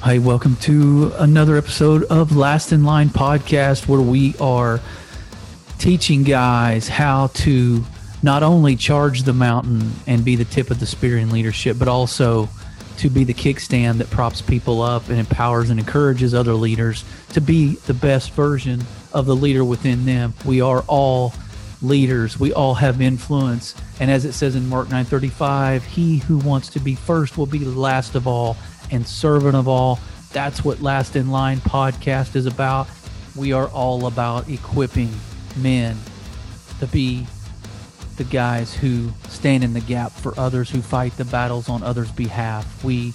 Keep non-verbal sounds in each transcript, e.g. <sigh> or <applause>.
Hi, welcome to another episode of Last in Line podcast, where we are teaching guys how to not only charge the mountain and be the tip of the spear in leadership, but also to be the kickstand that props people up and empowers and encourages other leaders to be the best version of the leader within them. We are all leaders. We all have influence. And as it says in Mark 9:35, he who wants to be first will be last of all and servant of all. That's what Last in Line podcast is about. We are all about equipping men to be the guys who stand in the gap for others, who fight the battles on others' behalf. We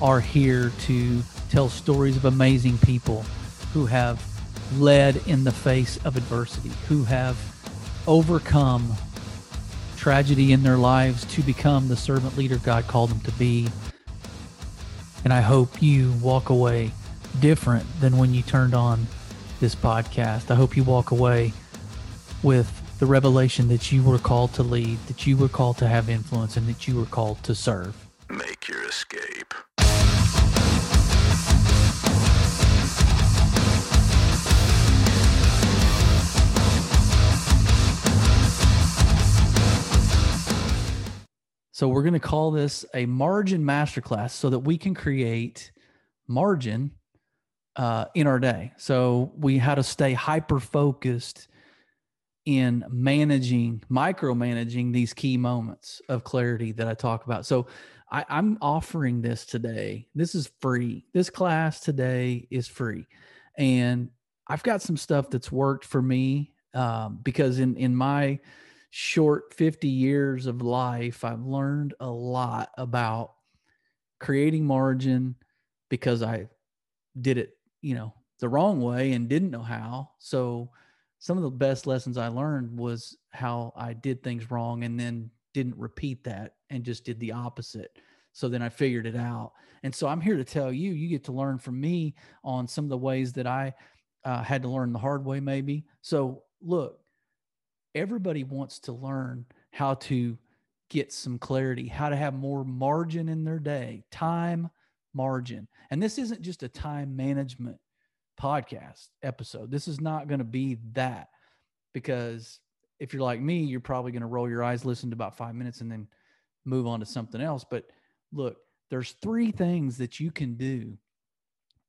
are here to tell stories of amazing people who have led in the face of adversity, who have overcome tragedy in their lives to become the servant leader God called them to be. And I hope you walk away different than when you turned on this podcast. I hope you walk away with the revelation that you were called to lead, that you were called to have influence, and that you were called to serve. Make your escape. So we're going to call this a margin masterclass so that we can create margin uh, in our day. So we how to stay hyper focused in managing, micromanaging these key moments of clarity that I talk about. So I, I'm offering this today. This is free. This class today is free, and I've got some stuff that's worked for me um, because in in my short 50 years of life, I've learned a lot about creating margin because I did it, you know, the wrong way and didn't know how. So some of the best lessons I learned was how I did things wrong and then didn't repeat that and just did the opposite. So then I figured it out. And so I'm here to tell you, you get to learn from me on some of the ways that I uh, had to learn the hard way, maybe. So look, everybody wants to learn how to get some clarity, how to have more margin in their day, time margin. And this isn't just a time management podcast episode. This is not going to be that because if you're like me, you're probably going to roll your eyes, listen to about five minutes, and then move on to something else. But look, there's three things that you can do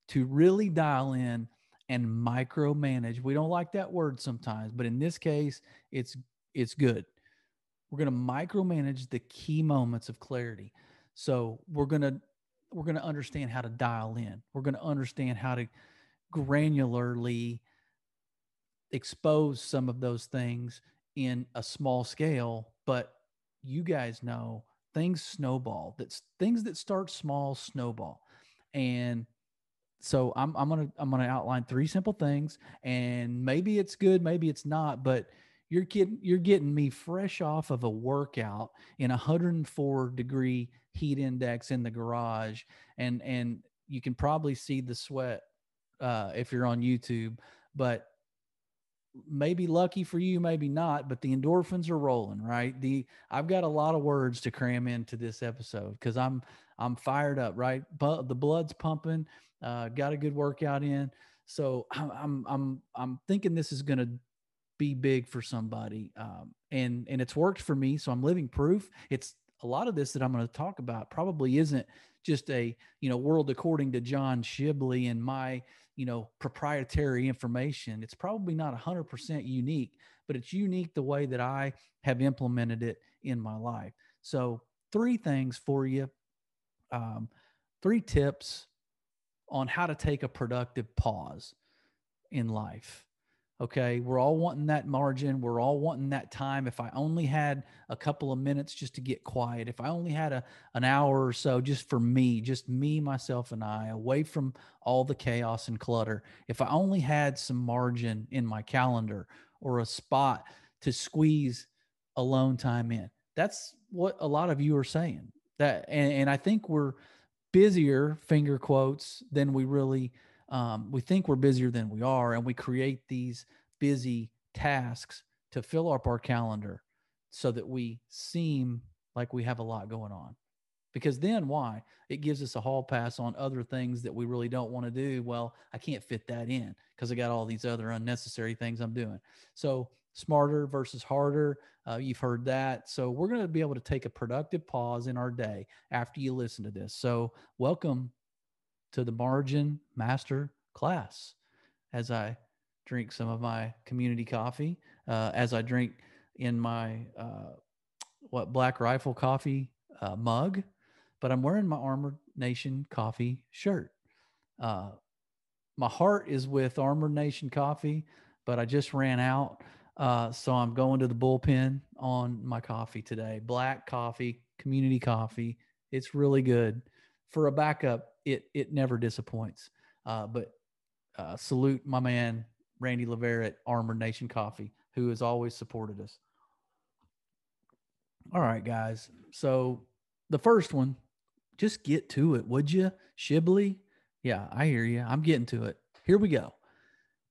to really dial in and micromanage. We don't like that word sometimes, but in this case, it's it's good. We're going to micromanage the key moments of clarity. So we're going to we're going to understand how to dial in. We're going to understand how to granularly expose some of those things in a small scale, but you guys know things snowball. That's things that start small snowball. And so I'm I'm gonna I'm gonna outline three simple things, and maybe it's good, maybe it's not, but you're getting you're getting me fresh off of a workout in 104 degree heat index in the garage, and and you can probably see the sweat uh, if you're on YouTube, but maybe lucky for you, maybe not, but the endorphins are rolling, right? The I've got a lot of words to cram into this episode because I'm I'm fired up, right? But the blood's pumping, uh, got a good workout in. So <clears throat> I'm I'm I'm thinking this is gonna be big for somebody. Um, and and it's worked for me. So I'm living proof. It's a lot of this that I'm going to talk about probably isn't just a you know world according to John Shibley and my you know proprietary information it's probably not 100% unique but it's unique the way that i have implemented it in my life so three things for you um, three tips on how to take a productive pause in life Okay. We're all wanting that margin. We're all wanting that time. If I only had a couple of minutes just to get quiet, if I only had a, an hour or so just for me, just me, myself, and I, away from all the chaos and clutter, if I only had some margin in my calendar or a spot to squeeze alone time in, that's what a lot of you are saying. That, and, and I think we're busier, finger quotes, than we really um, we think we're busier than we are, and we create these busy tasks to fill up our calendar so that we seem like we have a lot going on. Because then why? It gives us a hall pass on other things that we really don't want to do. Well, I can't fit that in because I got all these other unnecessary things I'm doing. So smarter versus harder. Uh, you've heard that. So we're going to be able to take a productive pause in our day after you listen to this. So welcome to the Margin Master class as I drink some of my community coffee, uh, as I drink in my uh, what Black Rifle coffee uh, mug, but I'm wearing my Armored Nation coffee shirt. Uh, my heart is with Armored Nation coffee, but I just ran out. Uh, so I'm going to the bullpen on my coffee today. Black coffee, community coffee. It's really good. For a backup, it it never disappoints. Uh, but uh, salute my man Randy Lavere at Armored Nation Coffee, who has always supported us. All right, guys. So the first one, just get to it, would you? Shibley? Yeah, I hear you. I'm getting to it. Here we go.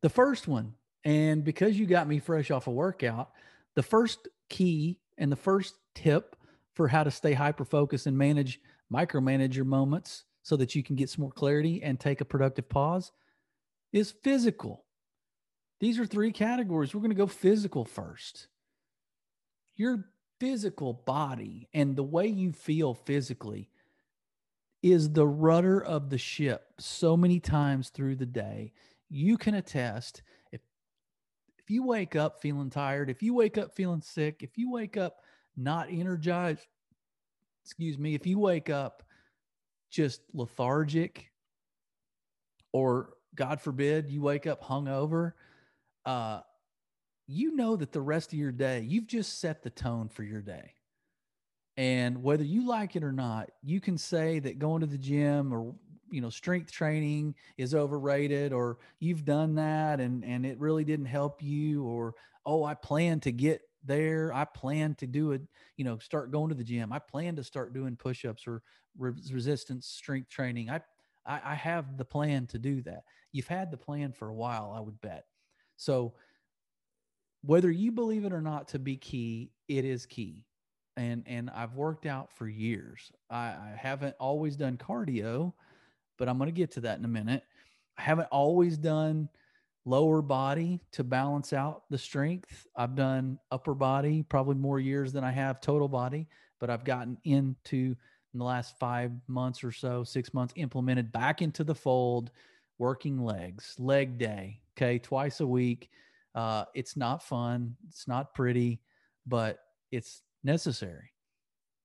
The first one, and because you got me fresh off a workout, the first key and the first tip for how to stay hyper focused and manage micromanage your moments so that you can get some more clarity and take a productive pause is physical. These are three categories. We're going to go physical first. Your physical body and the way you feel physically is the rudder of the ship so many times through the day. You can attest if you wake up feeling tired, if you wake up feeling sick, if you wake up not energized, excuse me, if you wake up just lethargic or God forbid you wake up hungover, uh, you know that the rest of your day, you've just set the tone for your day. And whether you like it or not, you can say that going to the gym or you know strength training is overrated or you've done that and and it really didn't help you or oh I plan to get there. I plan to do it you know start going to the gym. I plan to start doing push-ups or re- resistance strength training. I, I I have the plan to do that. You've had the plan for a while I would bet. So whether you believe it or not to be key, it is key. And and I've worked out for years. I, I haven't always done cardio, but I'm going to get to that in a minute. I haven't always done lower body to balance out the strength. I've done upper body probably more years than I have total body, but I've gotten into in the last five months or so, six months, implemented back into the fold, working legs, leg day, okay, twice a week uh, it's not fun. It's not pretty, but it's necessary.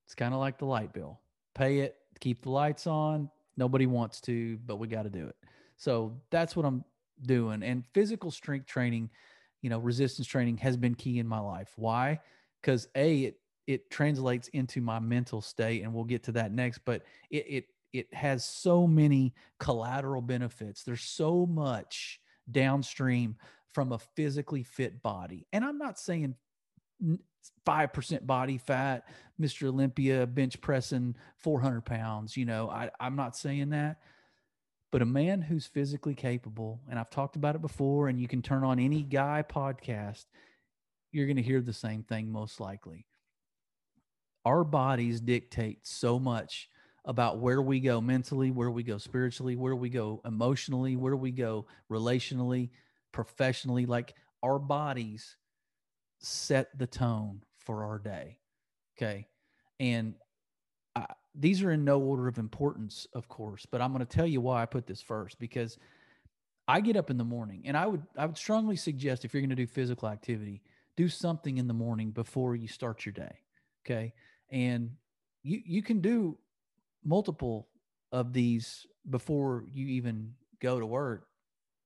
It's kind of like the light bill. Pay it, keep the lights on. Nobody wants to, but we got to do it. So that's what I'm doing. And physical strength training, you know, resistance training has been key in my life. Why? Because a it it translates into my mental state, and we'll get to that next. But it it it has so many collateral benefits. There's so much downstream from a physically fit body. And I'm not saying 5% body fat, Mr. Olympia bench pressing 400 pounds. You know, I, I'm not saying that. But a man who's physically capable, and I've talked about it before, and you can turn on any guy podcast, you're going to hear the same thing most likely. Our bodies dictate so much about where we go mentally, where we go spiritually, where we go emotionally, where we go relationally, professionally like our bodies set the tone for our day okay? And I, these are in no order of importance of course but i'm going to tell you why i put this first because i get up in the morning and i would i would strongly suggest if you're going to do physical activity do something in the morning before you start your day okay? And you you can do multiple of these before you even go to work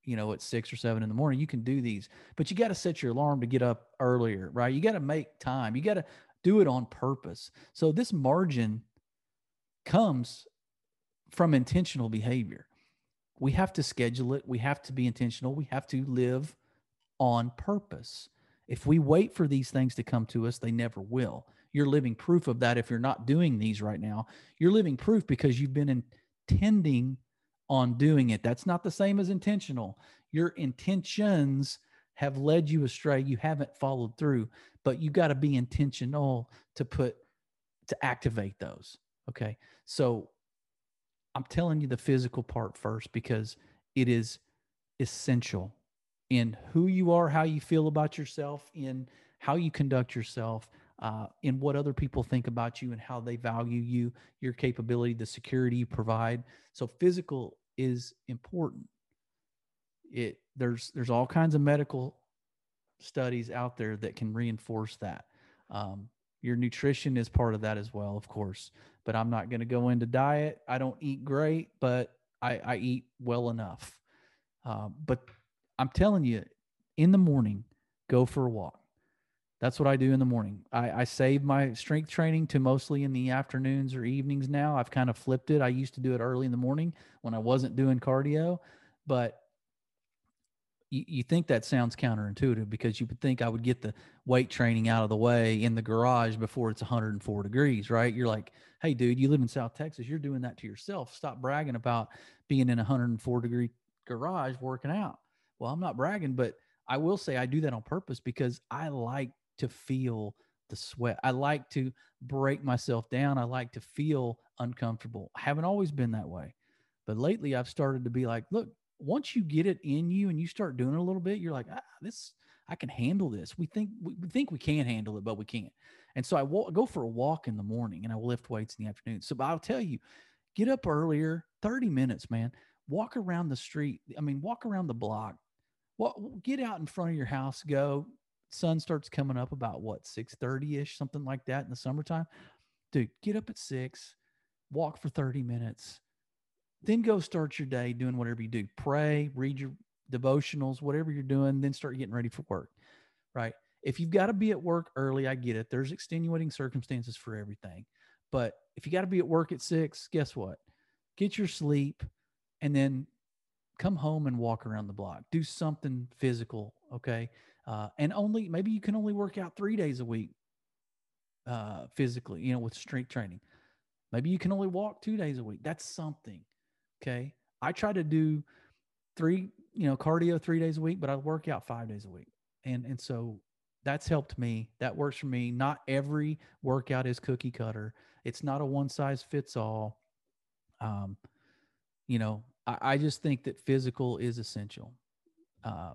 you know, at six or seven in the morning, you can do these, but you got to set your alarm to get up earlier, right? You got to make time. You got to do it on purpose. So this margin comes from intentional behavior. We have to schedule it. We have to be intentional. We have to live on purpose. If we wait for these things to come to us, they never will. You're living proof of that if you're not doing these right now. You're living proof because you've been intending on doing it. That's not the same as intentional. Your intentions have led you astray. You haven't followed through, but you got to be intentional to put to activate those. Okay. So I'm telling you the physical part first because it is essential in who you are, how you feel about yourself, in how you conduct yourself, uh, in what other people think about you and how they value you, your capability, the security you provide. So physical is important. It there's there's all kinds of medical studies out there that can reinforce that. Um, your nutrition is part of that as well, of course. But I'm not going to go into diet. I don't eat great, but I, I eat well enough. Uh, but I'm telling you, in the morning, go for a walk. That's what I do in the morning. I, I save my strength training to mostly in the afternoons or evenings now. I've kind of flipped it. I used to do it early in the morning when I wasn't doing cardio, but you, you think that sounds counterintuitive because you would think I would get the weight training out of the way in the garage before it's 104 degrees, right? You're like, hey, dude, you live in South Texas. You're doing that to yourself. Stop bragging about being in a 104 degree garage working out. Well, I'm not bragging, but I will say I do that on purpose because I like to feel the sweat. I like to break myself down. I like to feel uncomfortable. I haven't always been that way. But lately I've started to be like, look, once you get it in you and you start doing it a little bit, you're like, ah, this, I can handle this. We think we, think we can handle it, but we can't. And so I go for a walk in the morning and I lift weights in the afternoon. So I'll tell you, get up earlier, 30 minutes, man. Walk around the street. I mean, walk around the block. Well, get out in front of your house, go. Sun starts coming up about what, 6:30 ish, something like that in the summertime. Dude, get up at six, walk for 30 minutes then go start your day doing whatever you do. Pray, read your devotionals, whatever you're doing, then start getting ready for work. Right. If you've got to be at work early, I get it. There's extenuating circumstances for everything. But if you got to be at work at six, guess what? Get your sleep and then come home and walk around the block. Do something physical. Okay. Uh, and only maybe you can only work out three days a week uh, physically, you know, with strength training. Maybe you can only walk two days a week. That's something. Okay. I try to do three, you know, cardio three days a week, but I work out five days a week. And and so that's helped me. That works for me. Not every workout is cookie cutter. It's not a one size fits all. Um, you know, I, I just think that physical is essential. Uh,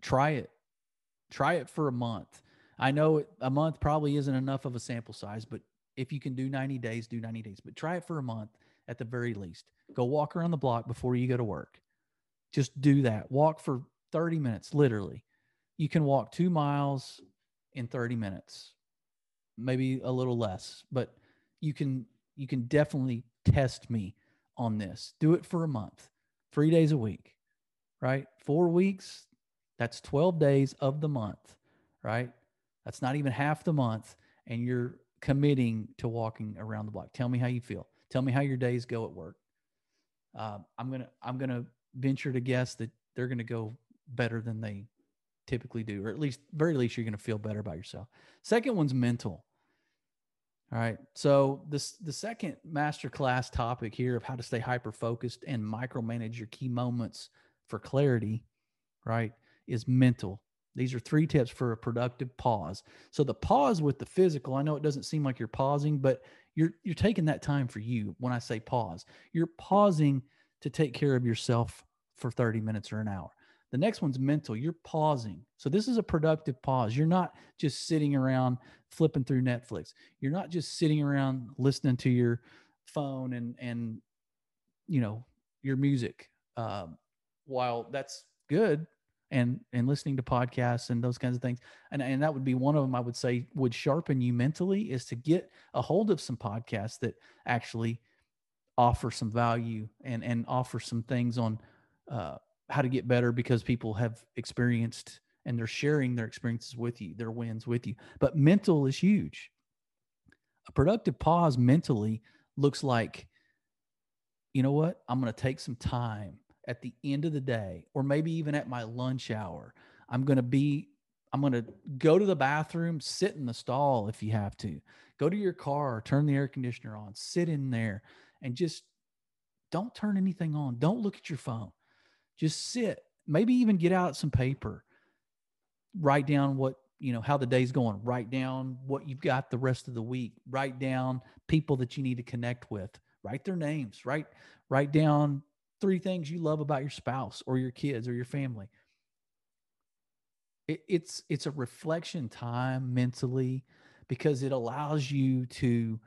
try it. Try it for a month. I know a month probably isn't enough of a sample size, but if you can do 90 days, do 90 days. But try it for a month at the very least. Go walk around the block before you go to work. Just do that. Walk for 30 minutes, literally. You can walk two miles in 30 minutes, maybe a little less, but you can you can definitely test me on this. Do it for a month, three days a week, right? Four weeks, that's 12 days of the month, right? That's not even half the month. And you're committing to walking around the block. Tell me how you feel. Tell me how your days go at work. Uh, I'm gonna I'm gonna venture to guess that they're gonna go better than they typically do, or at least very least you're gonna feel better about yourself. Second one's mental. All right. So this the second masterclass topic here of how to stay hyper focused and micromanage your key moments for clarity, right, is mental. These are three tips for a productive pause. So the pause with the physical, I know it doesn't seem like you're pausing, but you're you're taking that time for you when i say pause. You're pausing to take care of yourself for 30 minutes or an hour. The next one's mental. You're pausing. So this is a productive pause. You're not just sitting around flipping through netflix. You're not just sitting around listening to your phone and and you know your music um, while that's good and and listening to podcasts and those kinds of things and and that would be one of them i would say would sharpen you mentally is to get a hold of some podcasts that actually offer some value and and offer some things on uh, how to get better because people have experienced and they're sharing their experiences with you their wins with you. But mental is huge. A productive pause mentally looks like you know what? I'm going to take some time at the end of the day, or maybe even at my lunch hour, I'm going to be, I'm going to go to the bathroom, sit in the stall if you have to, go to your car, turn the air conditioner on, sit in there, and just don't turn anything on. Don't look at your phone. Just sit. Maybe even get out some paper, write down what you know how the day's going write down what you've got the rest of the week write down people that you need to connect with write their names write write down three things you love about your spouse or your kids or your family. It, it's it's a reflection time mentally because it allows you to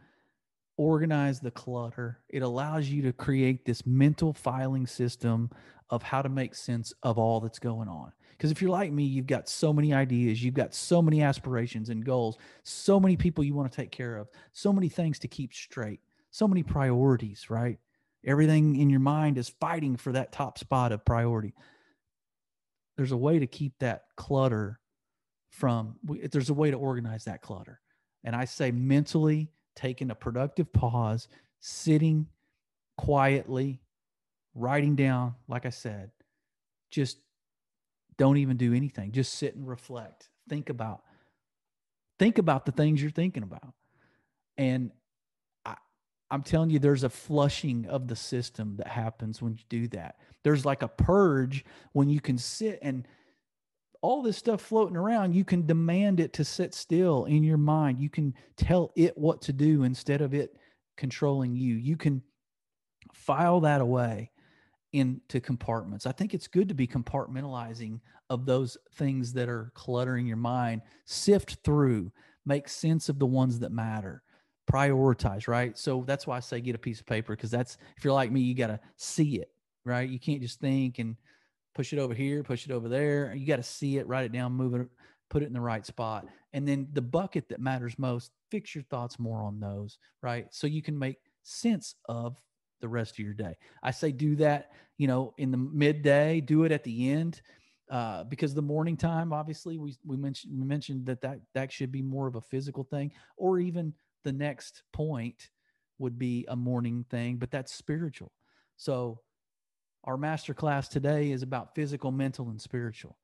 organize the clutter. It allows you to create this mental filing system of how to make sense of all that's going on. Because if you're like me, you've got so many ideas, you've got so many aspirations and goals, so many people you want to take care of, so many things to keep straight, so many priorities, right? Everything in your mind is fighting for that top spot of priority. There's a way to keep that clutter from, there's a way to organize that clutter. And I say mentally taking a productive pause, sitting quietly, writing down, like I said, just don't even do anything. Just sit and reflect. Think about think about the things you're thinking about. And I'm telling you, there's a flushing of the system that happens when you do that. There's like a purge when you can sit and all this stuff floating around, you can demand it to sit still in your mind. You can tell it what to do instead of it controlling you. You can file that away into compartments. I think it's good to be compartmentalizing of those things that are cluttering your mind, sift through, make sense of the ones that matter, prioritize, right? So that's why I say get a piece of paper because that's if you're like me, you got to see it, right? You can't just think and push it over here, push it over there. You got to see it, write it down, move it, put it in the right spot. And then the bucket that matters most, fix your thoughts more on those, right? So you can make sense of the rest of your day. I say do that, you know, in the midday, do it at the end. Uh, because the morning time, obviously, we we mentioned we mentioned that, that that should be more of a physical thing, or even the next point would be a morning thing, but that's spiritual. So our master class today is about physical, mental, and spiritual.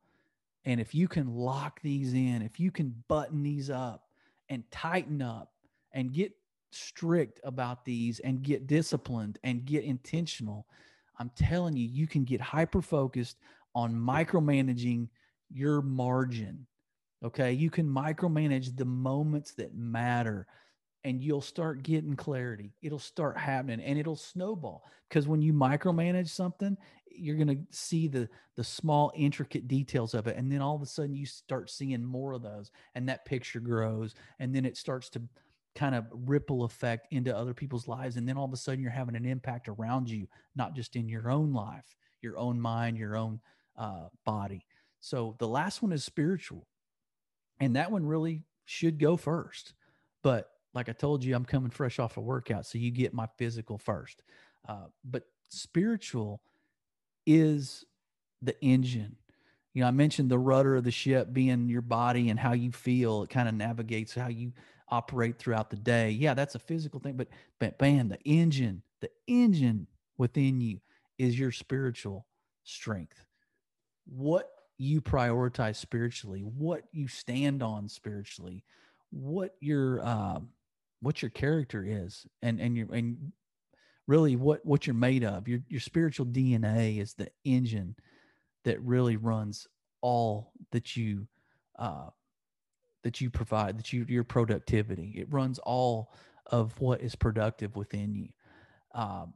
And if you can lock these in, if you can button these up and tighten up and get strict about these and get disciplined and get intentional, I'm telling you, you can get hyper focused on micromanaging your margin. Okay. You can micromanage the moments that matter and you'll start getting clarity. It'll start happening and it'll snowball because when you micromanage something, you're going to see the the small intricate details of it and then all of a sudden you start seeing more of those and that picture grows and then it starts to kind of ripple effect into other people's lives. And then all of a sudden you're having an impact around you, not just in your own life, your own mind, your own uh, body. So the last one is spiritual. And that one really should go first. But like I told you, I'm coming fresh off a workout. So you get my physical first. Uh, but spiritual is the engine. You know, I mentioned the rudder of the ship being your body and how you feel. It kind of navigates how you operate throughout the day. Yeah, that's a physical thing, but but man, the engine, the engine within you is your spiritual strength. What you prioritize spiritually, what you stand on spiritually, what your um, what your character is, and and your and really what what you're made of. Your your spiritual DNA is the engine that really runs all that you uh, that you provide, that you your productivity. It runs all of what is productive within you. Um,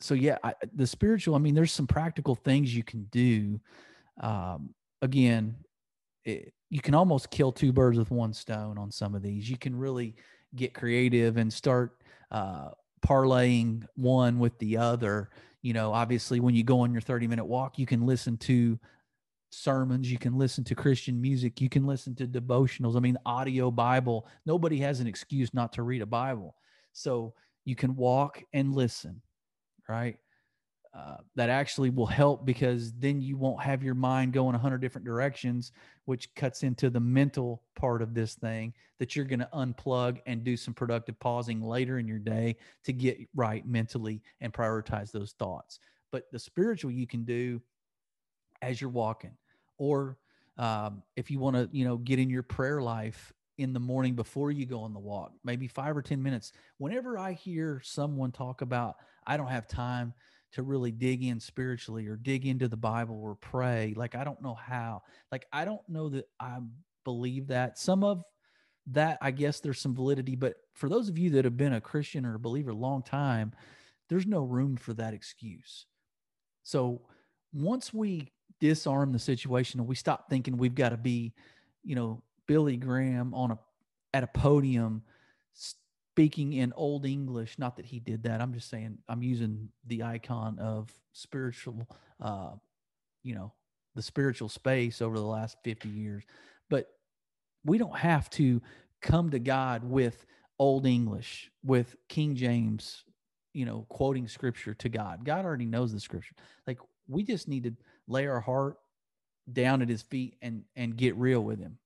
so yeah, I, the spiritual. I mean, there's some practical things you can do. Um, again, it, you can almost kill two birds with one stone on some of these. You can really get creative and start uh, parlaying one with the other. You know, obviously, when you go on your 30 minute walk, you can listen to sermons, you can listen to Christian music, you can listen to devotionals. I mean, audio Bible. Nobody has an excuse not to read a Bible. So you can walk and listen, right? Uh, that actually will help because then you won't have your mind going a hundred different directions, which cuts into the mental part of this thing that you're going to unplug and do some productive pausing later in your day to get right mentally and prioritize those thoughts. But the spiritual you can do as you're walking or um, if you want to you know get in your prayer life in the morning before you go on the walk maybe five or ten minutes whenever i hear someone talk about i don't have time to really dig in spiritually or dig into the bible or pray like i don't know how like i don't know that i'm believe that. Some of that, I guess there's some validity, but for those of you that have been a Christian or a believer a long time, there's no room for that excuse. So once we disarm the situation and we stop thinking we've got to be, you know, Billy Graham on a at a podium speaking in old English. Not that he did that. I'm just saying I'm using the icon of spiritual, uh, you know, the spiritual space over the last 50 years. But we don't have to come to God with old English, with King James, you know, quoting scripture to God. God already knows the scripture. Like we just need to lay our heart down at his feet and and get real with him.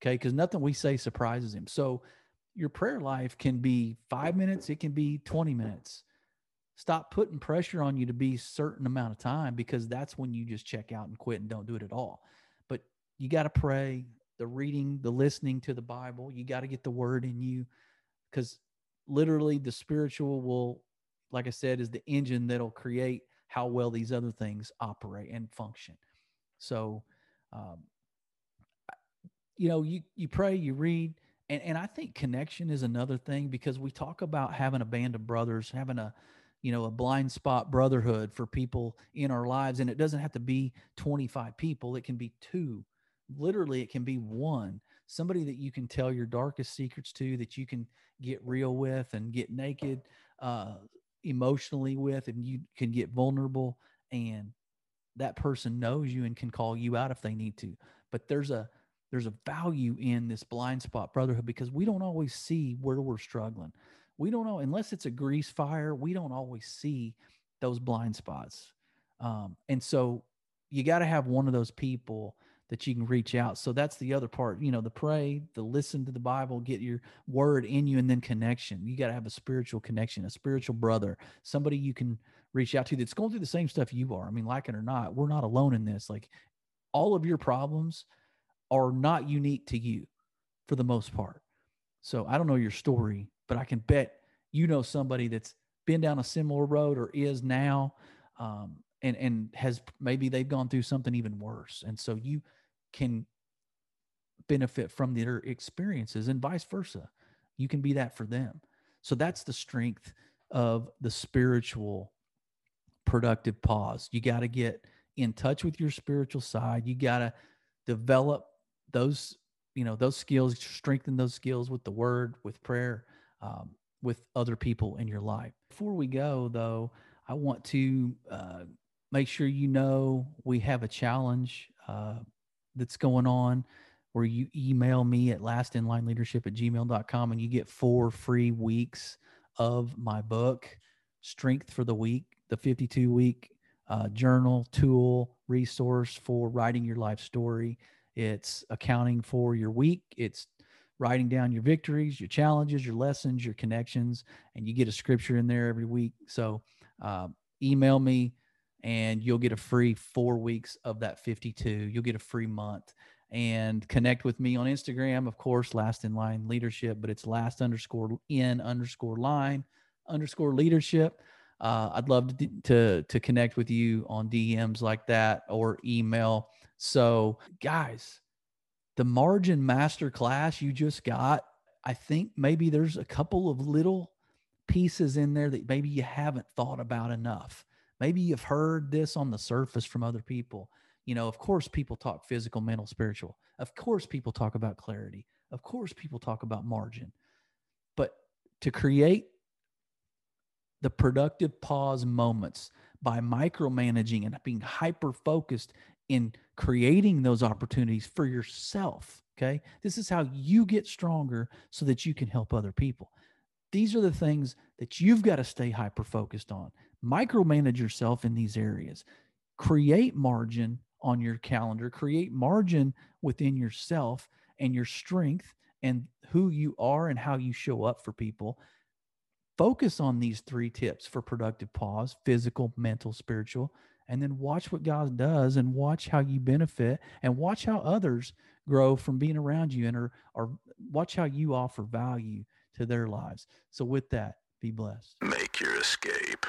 Okay? Cuz nothing we say surprises him. So your prayer life can be 5 minutes, it can be 20 minutes. Stop putting pressure on you to be certain amount of time because that's when you just check out and quit and don't do it at all. But you got to pray, the reading, the listening to the Bible. You got to get the word in you because literally the spiritual will, like I said, is the engine that'll create how well these other things operate and function. So, um, you know, you, you pray, you read, and, and I think connection is another thing because we talk about having a band of brothers, having a, you know, a blind spot brotherhood for people in our lives. And it doesn't have to be 25 people, it can be two. Literally, it can be one somebody that you can tell your darkest secrets to, that you can get real with and get naked uh, emotionally with, and you can get vulnerable. And that person knows you and can call you out if they need to. But there's a there's a value in this blind spot brotherhood because we don't always see where we're struggling. We don't know unless it's a grease fire. We don't always see those blind spots, um, and so you got to have one of those people that you can reach out. So that's the other part, you know, the pray, the listen to the Bible, get your word in you, and then connection. You got to have a spiritual connection, a spiritual brother, somebody you can reach out to that's going through the same stuff you are. I mean, like it or not, we're not alone in this. Like all of your problems are not unique to you for the most part. So I don't know your story, but I can bet you know somebody that's been down a similar road or is now. Um, and and has maybe they've gone through something even worse and so you can benefit from their experiences and vice versa. You can be that for them. So that's the strength of the spiritual productive pause. You got to get in touch with your spiritual side. You got to develop those, you know, those skills, strengthen those skills with the word, with prayer, um, with other people in your life. Before we go, though, I want to uh, make sure you know we have a challenge. Uh, that's going on where you email me at lastinlineleadership at gmail.com and you get four free weeks of my book, Strength for the Week, the 52 week uh, journal, tool, resource for writing your life story. It's accounting for your week. It's writing down your victories, your challenges, your lessons, your connections, and you get a scripture in there every week. So uh, email me and you'll get a free four weeks of that 52. You'll get a free month and connect with me on Instagram, of course, last in line leadership, but it's last underscore in underscore line underscore leadership. Uh, I'd love to, to, to connect with you on DMs like that or email. So, guys, the margin master class you just got, I think maybe there's a couple of little pieces in there that maybe you haven't thought about enough. Maybe you've heard this on the surface from other people. You know, of course, people talk physical, mental, spiritual. Of course, people talk about clarity. Of course, people talk about margin. But to create the productive pause moments by micromanaging and being hyper focused in creating those opportunities for yourself. Okay. This is how you get stronger so that you can help other people. These are the things that you've got to stay hyper focused on micromanage yourself in these areas create margin on your calendar create margin within yourself and your strength and who you are and how you show up for people focus on these three tips for productive pause physical mental spiritual and then watch what god does and watch how you benefit and watch how others grow from being around you and or, or watch how you offer value to their lives so with that be blessed Make your escape.